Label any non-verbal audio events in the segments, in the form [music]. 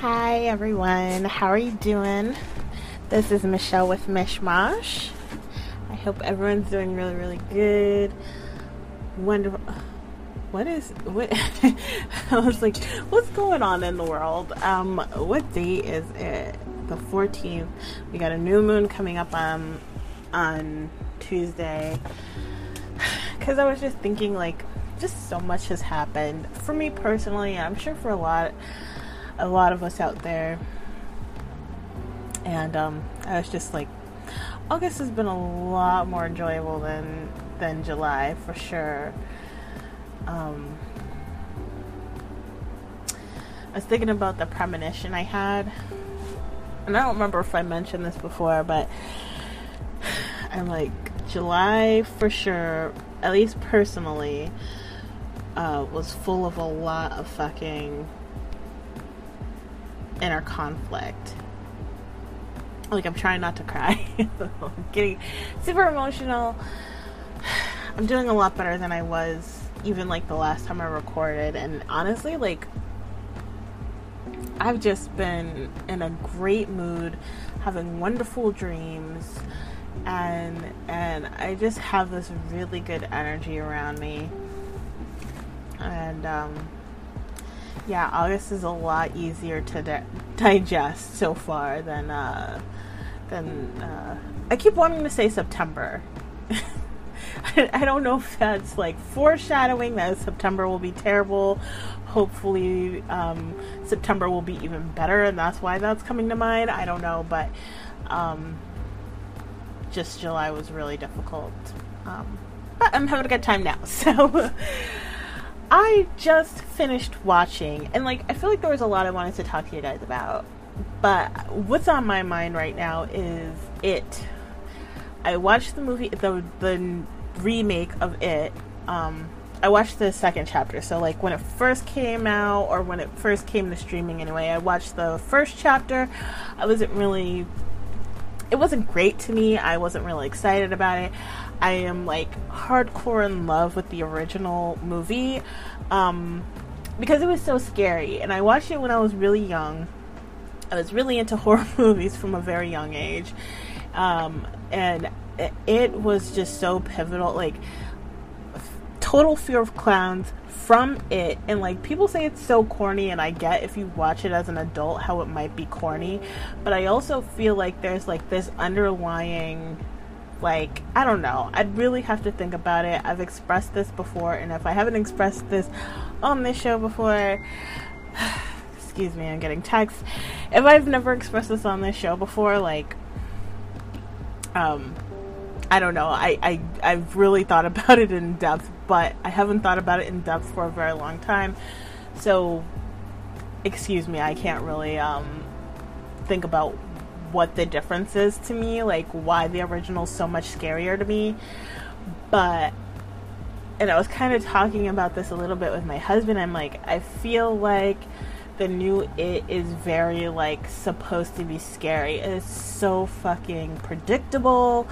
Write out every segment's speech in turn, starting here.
Hi everyone, how are you doing? This is Michelle with Mishmash. I hope everyone's doing really, really good. Wonderful. What is what? [laughs] I was like, what's going on in the world? Um, what date is it? The 14th. We got a new moon coming up on on Tuesday. [sighs] Because I was just thinking, like, just so much has happened for me personally. I'm sure for a lot a lot of us out there. And um, I was just like, August has been a lot more enjoyable than than July for sure. Um, I was thinking about the premonition I had, and I don't remember if I mentioned this before, but I'm like July for sure, at least personally, uh, was full of a lot of fucking inner conflict. Like I'm trying not to cry. [laughs] I'm getting super emotional. I'm doing a lot better than I was even like the last time I recorded and honestly like I've just been in a great mood, having wonderful dreams and and I just have this really good energy around me. And um yeah, August is a lot easier to di- digest so far than uh, than uh, I keep wanting to say September. [laughs] I, don't know if that's like foreshadowing that September will be terrible. Hopefully, um, September will be even better, and that's why that's coming to mind. I don't know, but um, just July was really difficult. Um, but I'm having a good time now, [laughs] so. I just finished watching, and like, I feel like there was a lot I wanted to talk to you guys about. But what's on my mind right now is It. I watched the movie, the the remake of It. Um, I watched the second chapter. So like when it first came out, or when it first came to streaming, anyway, I watched the first chapter. I wasn't really. It wasn't great to me. I wasn't really excited about it. I am like hardcore in love with the original movie um, because it was so scary. And I watched it when I was really young. I was really into [laughs] horror movies from a very young age. Um, and it was just so pivotal. Like, total fear of clowns from it. And like, people say it's so corny, and I get if you watch it as an adult how it might be corny. But I also feel like there's like this underlying like i don't know i'd really have to think about it i've expressed this before and if i haven't expressed this on this show before [sighs] excuse me i'm getting texts if i've never expressed this on this show before like um i don't know i i i've really thought about it in depth but i haven't thought about it in depth for a very long time so excuse me i can't really um think about what the difference is to me, like why the original is so much scarier to me. But and I was kind of talking about this a little bit with my husband. I'm like, I feel like the new it is very like supposed to be scary. It's so fucking predictable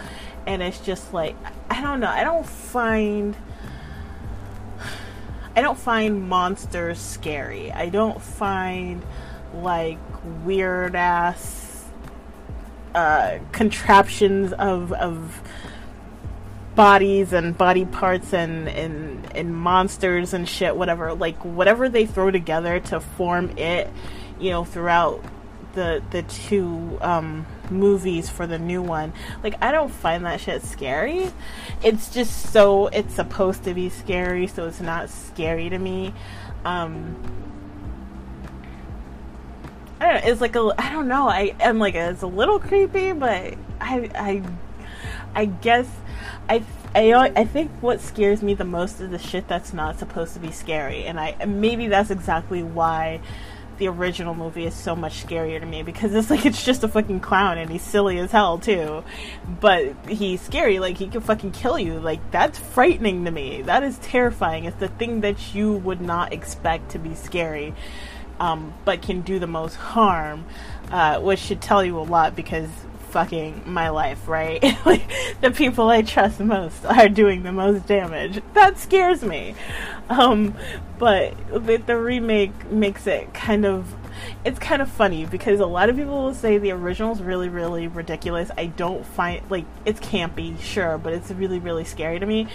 and it's just like I don't know. I don't find I don't find monsters scary. I don't find like weird ass uh, contraptions of of bodies and body parts and, and and monsters and shit whatever like whatever they throw together to form it you know throughout the the two um, movies for the new one. Like i don't find that shit scary. It's just so it's supposed to be scary so it's not scary to me. Um, I don't know, it's like a I don't know. I am like it's a little creepy, but I I I guess I I I think what scares me the most is the shit that's not supposed to be scary, and I maybe that's exactly why the original movie is so much scarier to me because it's like it's just a fucking clown and he's silly as hell too, but he's scary. Like he can fucking kill you. Like that's frightening to me. That is terrifying. It's the thing that you would not expect to be scary um, but can do the most harm, uh, which should tell you a lot because fucking my life, right? [laughs] like the people I trust most are doing the most damage. That scares me. Um, but the, the remake makes it kind of it's kind of funny because a lot of people will say the original is really, really ridiculous. I don't find like it's campy, sure, but it's really, really scary to me.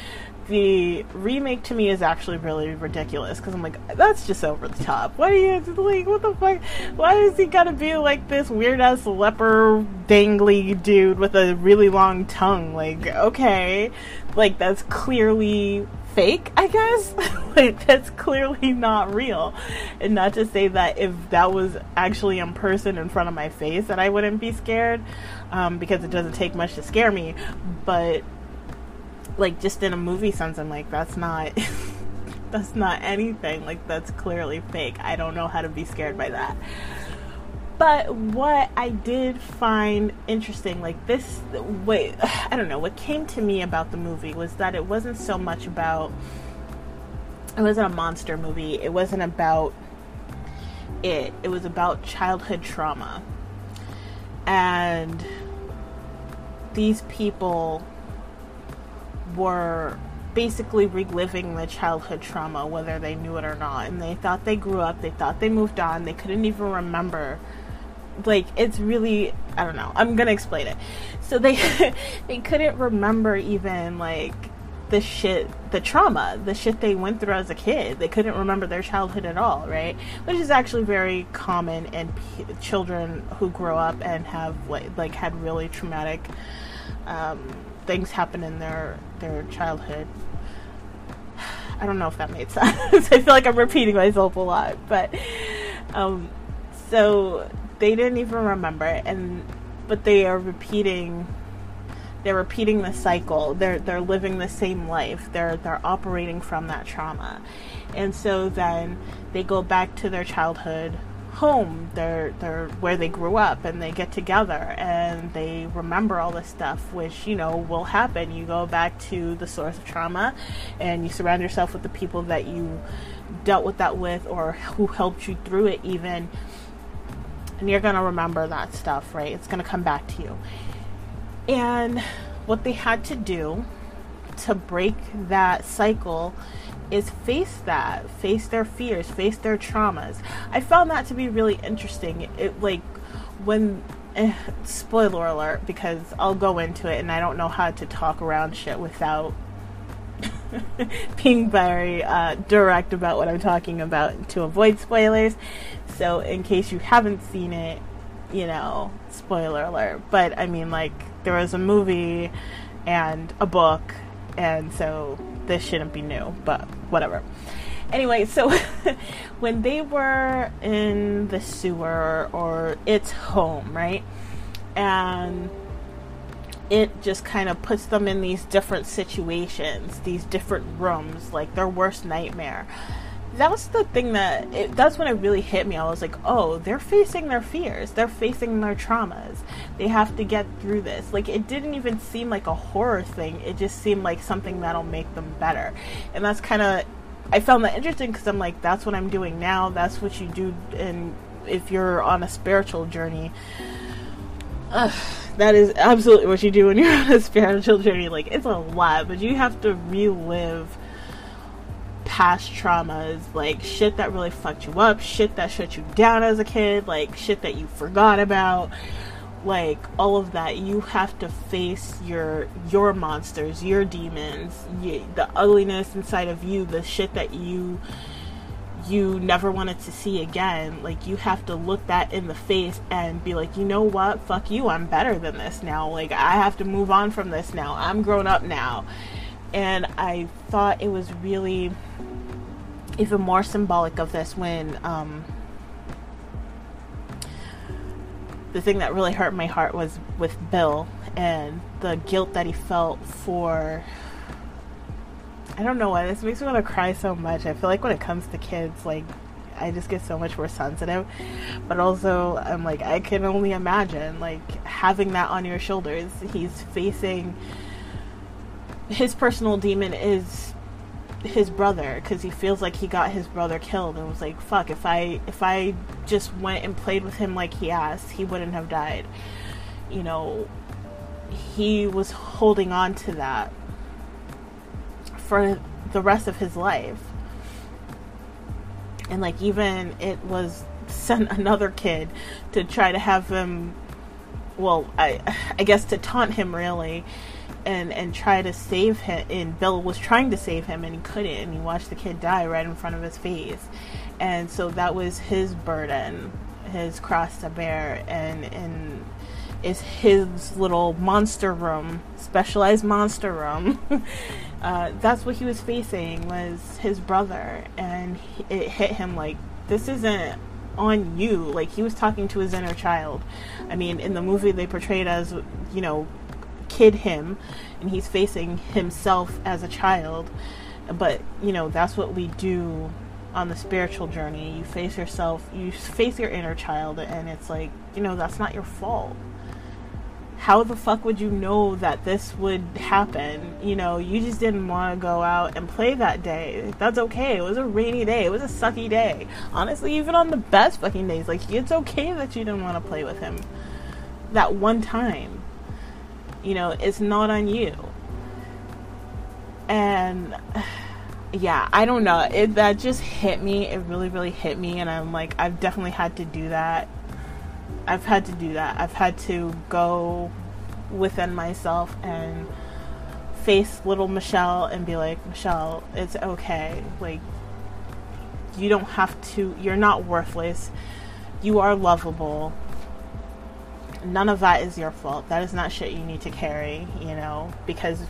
The remake to me is actually really ridiculous because I'm like, that's just over the top. Why do you like? What the fuck? Why does he gotta be like this weird ass leper dangly dude with a really long tongue? Like, okay, like that's clearly fake, I guess. [laughs] like that's clearly not real. And not to say that if that was actually in person in front of my face that I wouldn't be scared, um, because it doesn't take much to scare me. But like just in a movie sense, I'm like, that's not [laughs] that's not anything. Like that's clearly fake. I don't know how to be scared by that. But what I did find interesting, like this, wait, [sighs] I don't know, what came to me about the movie was that it wasn't so much about, it wasn't a monster movie, it wasn't about it, it was about childhood trauma. And these people were basically reliving the childhood trauma, whether they knew it or not. And they thought they grew up, they thought they moved on, they couldn't even remember like it's really I don't know. I'm gonna explain it. So they [laughs] they couldn't remember even like the shit, the trauma, the shit they went through as a kid. They couldn't remember their childhood at all, right? Which is actually very common in p- children who grow up and have like, like had really traumatic um, things happen in their their childhood. I don't know if that made sense. [laughs] I feel like I'm repeating myself a lot, but um, so they didn't even remember and but they are repeating they're repeating the cycle they're they're living the same life they're they're operating from that trauma and so then they go back to their childhood home they're they're where they grew up and they get together and they remember all this stuff which you know will happen you go back to the source of trauma and you surround yourself with the people that you dealt with that with or who helped you through it even and you're to remember that stuff, right? It's to come back to you. And what they had to do to break that cycle is face that, face their fears, face their traumas. I found that to be really interesting. It like when eh, spoiler alert because I'll go into it and I don't know how to talk around shit without [laughs] being very uh, direct about what I'm talking about to avoid spoilers. So, in case you haven't seen it, you know, spoiler alert. But I mean, like, there was a movie and a book, and so this shouldn't be new, but whatever. Anyway, so [laughs] when they were in the sewer or its home, right? And it just kind of puts them in these different situations, these different rooms, like their worst nightmare that was the thing that it, that's when it really hit me. I was like, oh, they're facing their fears, they're facing their traumas. They have to get through this. Like it didn't even seem like a horror thing. It just seemed like something that'll make them better. And that's kind of I found that interesting because I'm like, that's what I'm doing now. That's what you do, and if you're on a spiritual journey. That is absolutely what you do when you're [laughs] on a spiritual journey. Like, it's a lot, but you have to relive past traumas, like shit that really fucked you up, shit that shut you down as a kid, like shit that you forgot about, like all of that. You have to face your your monsters, your demons, you, the ugliness inside of you, the shit that you you never wanted to see again. Like you have to look that in the face and be like, you know what? Fuck you. I'm better than this now. Like I have to move on from this now. I'm grown up now. And I thought it was really even more symbolic of this when um, the thing that really hurt my heart was with Bill and the guilt that he felt for. I don't know why this makes me want to cry so much. I feel like when it comes to kids, like I just get so much more sensitive. But also, I'm like, I can only imagine like having that on your shoulders. He's facing his personal demon is his brother because he feels like he got his brother killed and was like fuck if i if i just went and played with him like he asked he wouldn't have died. You know he was holding on to that for the rest of his life. And like even it was [laughs] sent another kid to try to have him well i i guess to taunt him really and and try to save him and bill was trying to save him and he couldn't and he watched the kid die right in front of his face. And so that was his burden his cross to bear and and is his little monster room specialized monster room. [laughs] Uh, that's what he was facing was his brother and he, it hit him like this isn't on you. Like he was talking to his inner child. I mean in the movie they portrayed as you know kid him and he's facing himself as a child but you know that's what we do on the spiritual journey you face yourself you face your inner child and it's like you know that's not your fault how the fuck would you know that this would happen? You know, you just didn't want to go out and play that day. That's okay. It was a rainy day. It was a sucky day. Honestly, even on the best fucking days, like, it's okay that you didn't want to play with him that one time. You know, it's not on you. And yeah, I don't know. It that just hit me. It really really hit me and I'm like I've definitely had to do that I've had to do that. I've had to go within myself and face little Michelle and be like, Michelle, it's okay. Like, you don't have to, you're not worthless. You are lovable. None of that is your fault. That is not shit you need to carry, you know, because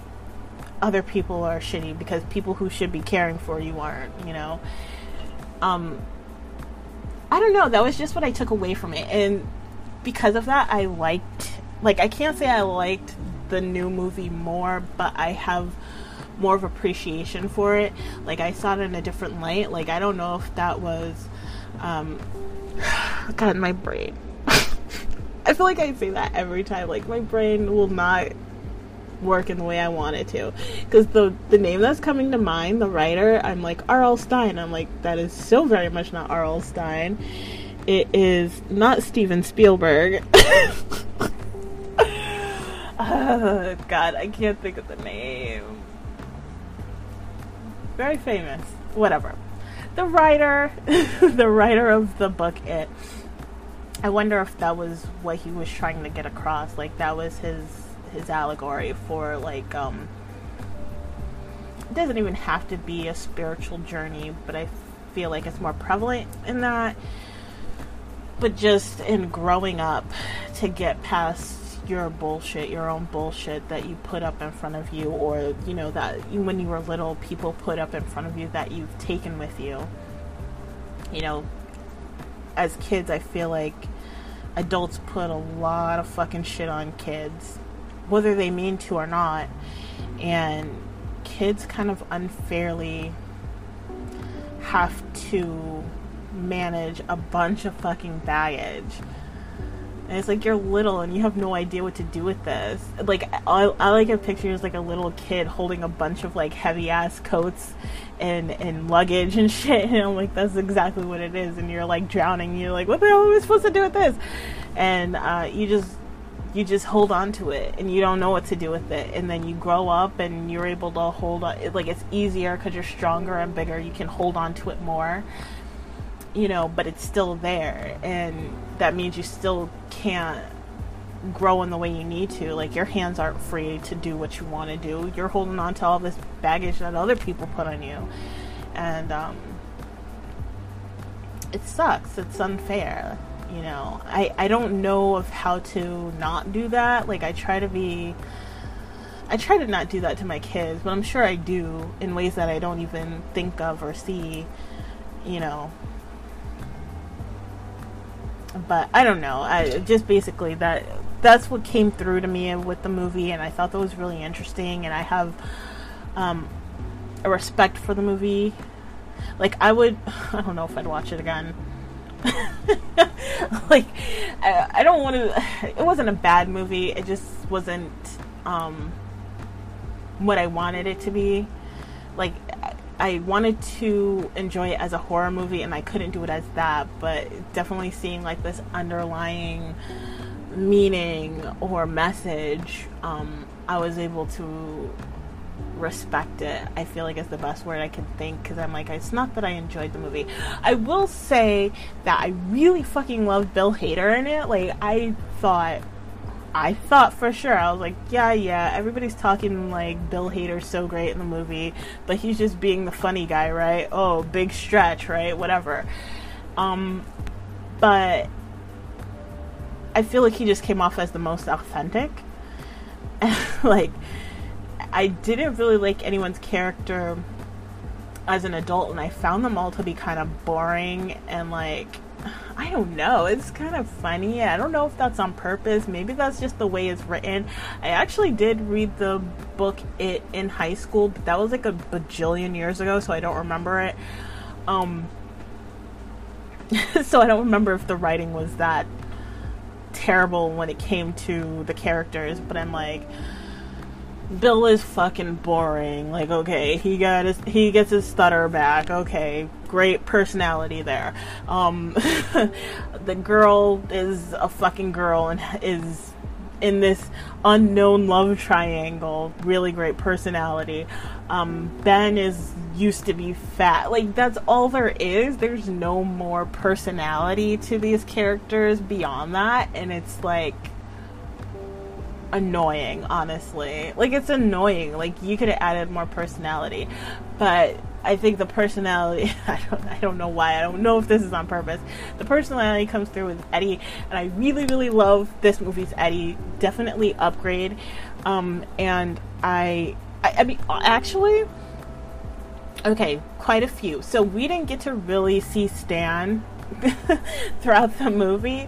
other people are shitty, because people who should be caring for you aren't, you know. Um, I don't know. That was just what I took away from it. And because of that, I liked, like, I can't say I liked the new movie more, but I have more of appreciation for it. Like, I saw it in a different light. Like, I don't know if that was, um, [sighs] God, my brain. I feel like I say that every time. Like, my brain will not work in the way I want it to. Because the the name that's coming to mind, the writer, I'm like R.L. Stine. I'm like that is so very much not R.L. Stine. It is not Steven Spielberg. [laughs] oh, God, I can't think of the name. Very famous. Whatever. The writer, [laughs] the writer of the book It. I wonder if that was what he was trying to get across. Like that was his his allegory for like um. It doesn't even have to be a spiritual journey, but I feel like it's more prevalent in that but just in growing up to get past your bullshit, your own bullshit that you put up in front of you, or you know that when you were little, people put up in front of you that you've taken with you. You know, as kids, I feel like adults put a lot of fucking shit on kids, whether they mean to or not, and kids kind of unfairly have to manage a bunch of fucking baggage. And it's like you're little and you have no idea what to do with this. Like I, I like a picture as like a little kid holding a bunch of like heavy ass coats and and luggage and [laughs] shit. And I'm like, that's exactly what it is. And you're like drowning. You're like, what the hell am I supposed to do with this? And uh, you just you just hold on to it and you don't know what to do with it and then you grow up and you're able to hold on like it's easier because you're stronger and bigger you can hold on to it more you know, but it's still there. And that means you still can't grow in the way you need to. Like, your hands aren't free to do what you want to do. You're holding on to all this baggage that other people put on you. And, um, it sucks. It's unfair. You know, I, I don't know of how to not do that. Like, I try to be. I try to not do that to my kids, but I'm sure I do in ways that I don't even think of or see, you know but I don't know. I just basically that that's what came through to me with the movie, and I thought that was really interesting. And I have um, a respect for the movie. Like I would, [laughs] I don't know if I'd watch it again. [laughs] like I, I don't want to. [sighs] It wasn't a bad movie. It just wasn't um, what I wanted it to be. Like I wanted to enjoy it as a horror movie and I couldn't do it as that, but definitely seeing like this underlying meaning or message, um, I was able to respect it. I feel like it's the best word I can think because I'm like, it's not that I enjoyed the movie. I will say that I really fucking loved Bill Hader in it. Like, I thought, I thought for sure, I was like, yeah, yeah, everybody's talking like Bill Hader's so great in the movie, but he's just being the funny guy, right? Oh, big stretch, right? Whatever. Um, but I feel like he just came off as the most authentic. [laughs] like, I didn't really like anyone's character as an adult, and I found them all to be kind of boring and like I don't know. It's kind of funny. I don't know if that's on purpose. Maybe that's just the way it's written. I actually did read the book It in high school, but that was like a bajillion years ago, so I don't remember it. Um [laughs] so I don't remember if the writing was that terrible when it came to the characters, but I'm like Bill is fucking boring. Like, okay, he got his he gets his stutter back. Okay, great personality there. Um, [laughs] the girl is a fucking girl and is in this unknown love triangle. Really great personality. Um, ben is used to be fat. Like that's all there is. There's no more personality to these characters beyond that, and it's like annoying, honestly. Like it's annoying. Like you could have added more personality. But I think the personality [laughs] I don't I don't know why. I don't know if this is on purpose. The personality comes through with Eddie and I really really love this movie's Eddie. Definitely upgrade. Um and I I, I mean actually okay, quite a few. So we didn't get to really see Stan [laughs] throughout the movie,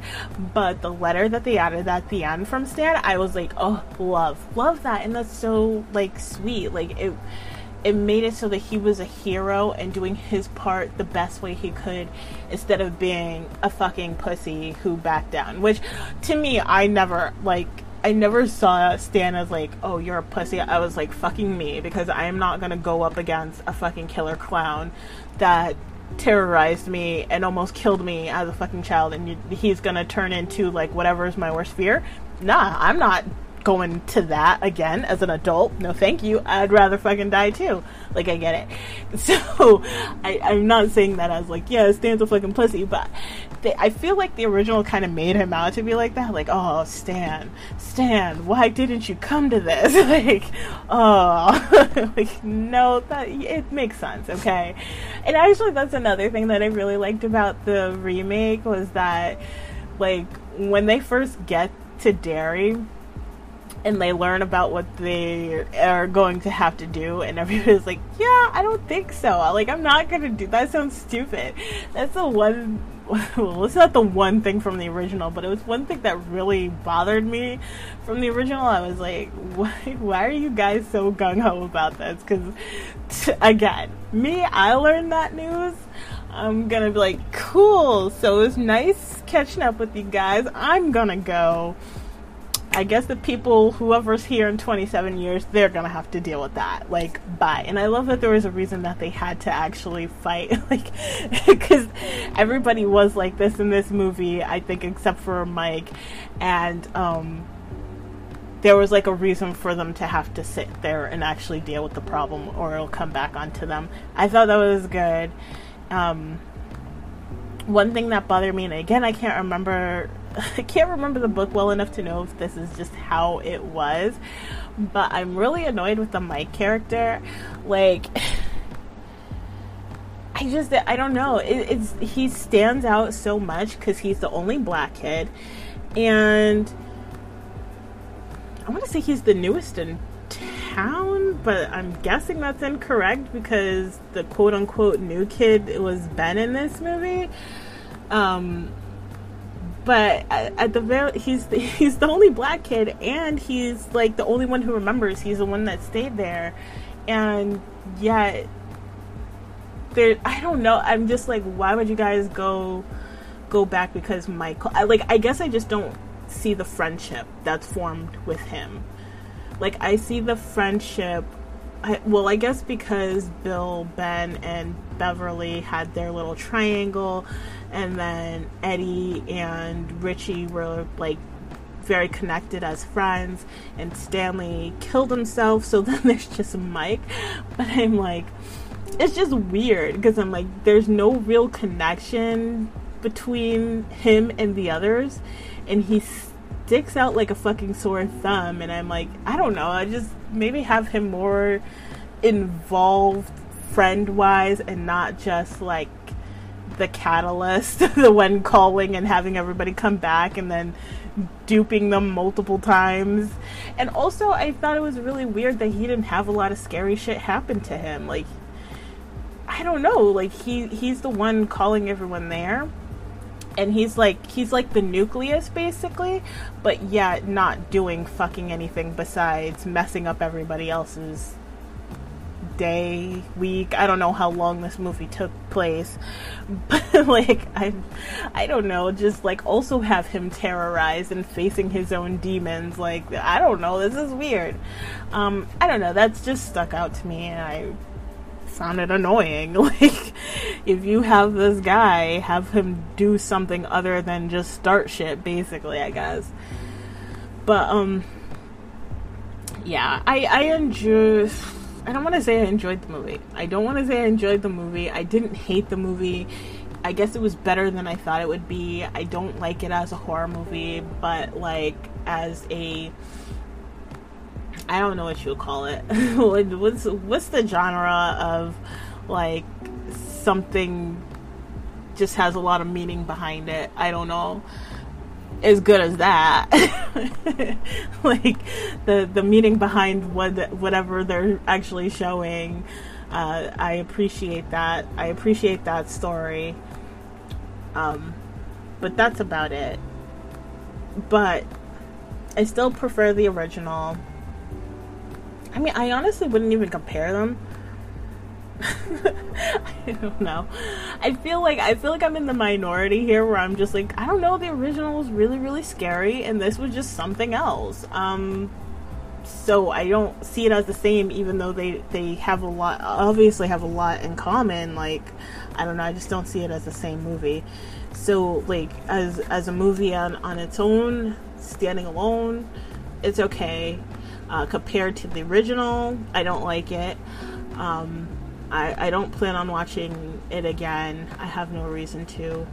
but the letter that they added at the end from Stan, I was like, oh, love, love that, and that's so like sweet. Like it, it made it so that he was a hero and doing his part the best way he could, instead of being a fucking pussy who backed down. Which, to me, I never like. I never saw Stan as like, oh, you're a pussy. I was like, fucking me, because I am not gonna go up against a fucking killer clown that terrorized me and almost killed me as a fucking child and you, he's gonna turn into like whatever is my worst fear. Nah i'm not going to that again as an adult. No thank you. I'd rather fucking die too. Like i get it. [laughs] So I, i'm not saying that as like yeah stan's a fucking pussy but they, I feel like the original kind of made him out to be like that. Like, oh, Stan, Stan, why didn't you come to this? [laughs] like, oh, [laughs] like no, that it makes sense, okay. And actually, that's another thing that I really liked about the remake was that, like, when they first get to Derry and they learn about what they are going to have to do and [laughs] everybody's like yeah i don't think so like i'm not gonna do that sounds stupid that's the one [laughs] well, it's not the one thing from the original, but it was one thing that really bothered me from the original. I was like, [laughs] why, why are you guys so gung ho about this? Because, t- again, me, I learned that news. I'm gonna be like, cool. So it was nice catching up with you guys. I'm gonna go I guess the people, whoever's here in 27 years, they're gonna have to deal with that. Like, bye. And I love that there was a reason that they had to actually fight. [laughs] like, because everybody was like this in this movie, I think, except for Mike. And, um, there was like a reason for them to have to sit there and actually deal with the problem or it'll come back onto them. I thought that was good. Um, one thing that bothered me, and again, I can't remember [laughs] I can't remember the book well enough to know if this is just how it was, but I'm really annoyed with the Mike character. Like, [sighs] I just I don't know. It, it's he stands out so much because he's the only black kid, and I want to say he's the newest in town, but I'm guessing that's incorrect because the quote unquote new kid was Ben in this movie. Um, but at, the very he's the, [laughs] he's the only black kid and he's like the only one who remembers. He's the one that stayed there. And yet there i don't know. I'm just like why would you guys go go back because michael I, like i guess i just don't see the friendship that's formed with him. Like i see the friendship I, well, I guess because Bill, Ben, and Beverly had their little triangle, and then Eddie and Richie were like very connected as friends, and Stanley killed himself, so [laughs] then there's just Mike. But I'm like, it's just weird because I'm like, there's no real connection between him and the others, and he sticks out like a fucking sore thumb. And I'm like, I don't know, I just maybe have him more involved friend wise and not just like the catalyst, [laughs] the one calling and having everybody come back and then duping them multiple times. And also, I thought it was really weird that he didn't have a lot of scary shit happen to him. Like, I don't know, like he he's the one calling everyone there. And he's like he's like the nucleus basically, but yet not doing fucking anything besides messing up everybody else's day, week. I don't know how long this movie took place, [laughs] but like I, I don't know. Just like also have him terrorized and facing his own demons. Like I don't know. This is weird. Um, I don't know. That's just stuck out to me, and I sounded annoying. [laughs] Like if you have this guy, have him do something other than just start shit. Basically, I guess. But um, yeah, I I enjoy I don't want to say I enjoyed the movie. I don't want to say I enjoyed the movie. I didn't hate the movie. I guess it was better than I thought it would be. I don't like it as a horror movie, but like as a I don't know what you would call it. [laughs] what's what's the genre of like something just has a lot of meaning behind it? I don't know as good as that. [laughs] like the the meaning behind what whatever they're actually showing. Uh, I appreciate that. I appreciate that story. Um, but that's about it. But I still prefer the original. I mean, I honestly wouldn't even compare them [laughs] I don't know. I feel like I feel like I'm in the minority here where I'm just like I don't know the original was really really scary and this was just something else. Um so I don't see it as the same even though they they have a lot obviously have a lot in common like I don't know I just don't see it as the same movie. So like as as a movie on on its own standing alone it's okay. Uh, compared to the original, I don't like it. Um, I, I don't plan on watching it again. I have no reason to.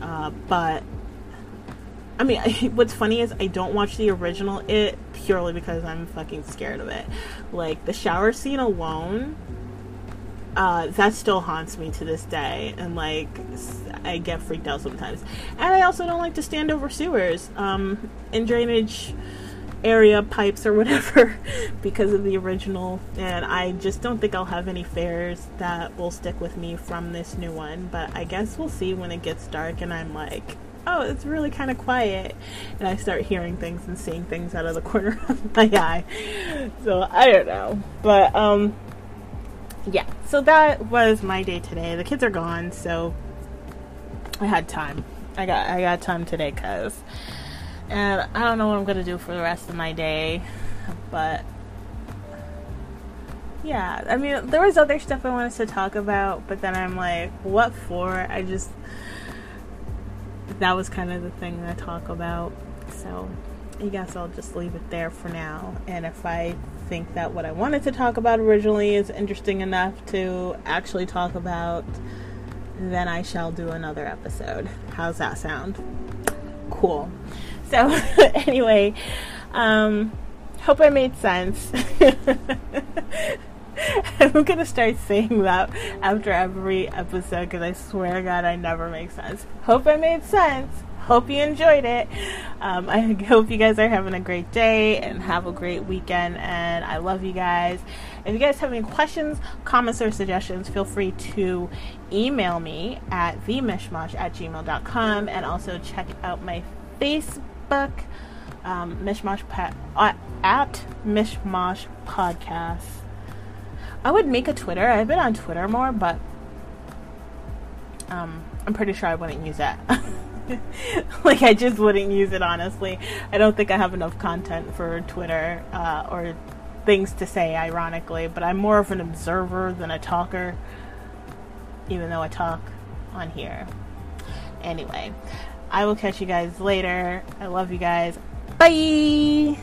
Uh, but I mean, I, [laughs] what's funny is I don't watch the original it purely because I'm fucking scared of it. Like the shower scene alone, uh, that still haunts me to this day, and like I get freaked out sometimes. And I also don't like to stand over sewers. Um, in drainage area pipes or whatever [laughs] because of the original. And I just don't think I'll have any fares that will stick with me from this new one. But I guess we'll see when it gets dark and I'm like oh it's really kind of quiet. And I start hearing things and seeing things out of the [laughs] corner of my eye. So I don't know. But um yeah. So that was my day today. The kids are gone so I had time. I got I got time today cuz and I don't know what I'm gonna do for the rest of my day, but yeah, I mean, there was other stuff I wanted to talk about, but then I'm like, what for? I just that was kind of the thing I talk about, so I guess I'll just leave it there for now. And if I think that what I wanted to talk about originally is interesting enough to actually talk about, then I shall do another episode. How's that sound? Cool. So, [laughs] anyway, um, hope I made sense. [laughs] I'm gonna start saying that after every episode because I swear to God, I never make sense. Hope I made sense. Hope you enjoyed it. Um, I [laughs] hope you guys are having a great day and have a great weekend. And I love you guys. If you guys have any questions, comments, or suggestions, feel free to email me at themishmash at gmail.com and also check out my Facebook Facebook, um, Mishmash pa- uh, at Mishmash Podcast. I would make a Twitter. I've been on Twitter more, but um, I'm pretty sure I wouldn't use that. [laughs] like I just wouldn't use it honestly. I don't think I have enough content for Twitter uh, or things to say. Ironically, but I'm more of an observer than a talker. Even though I talk on here. Anyway, I will catch you guys later. I love you guys. Bye.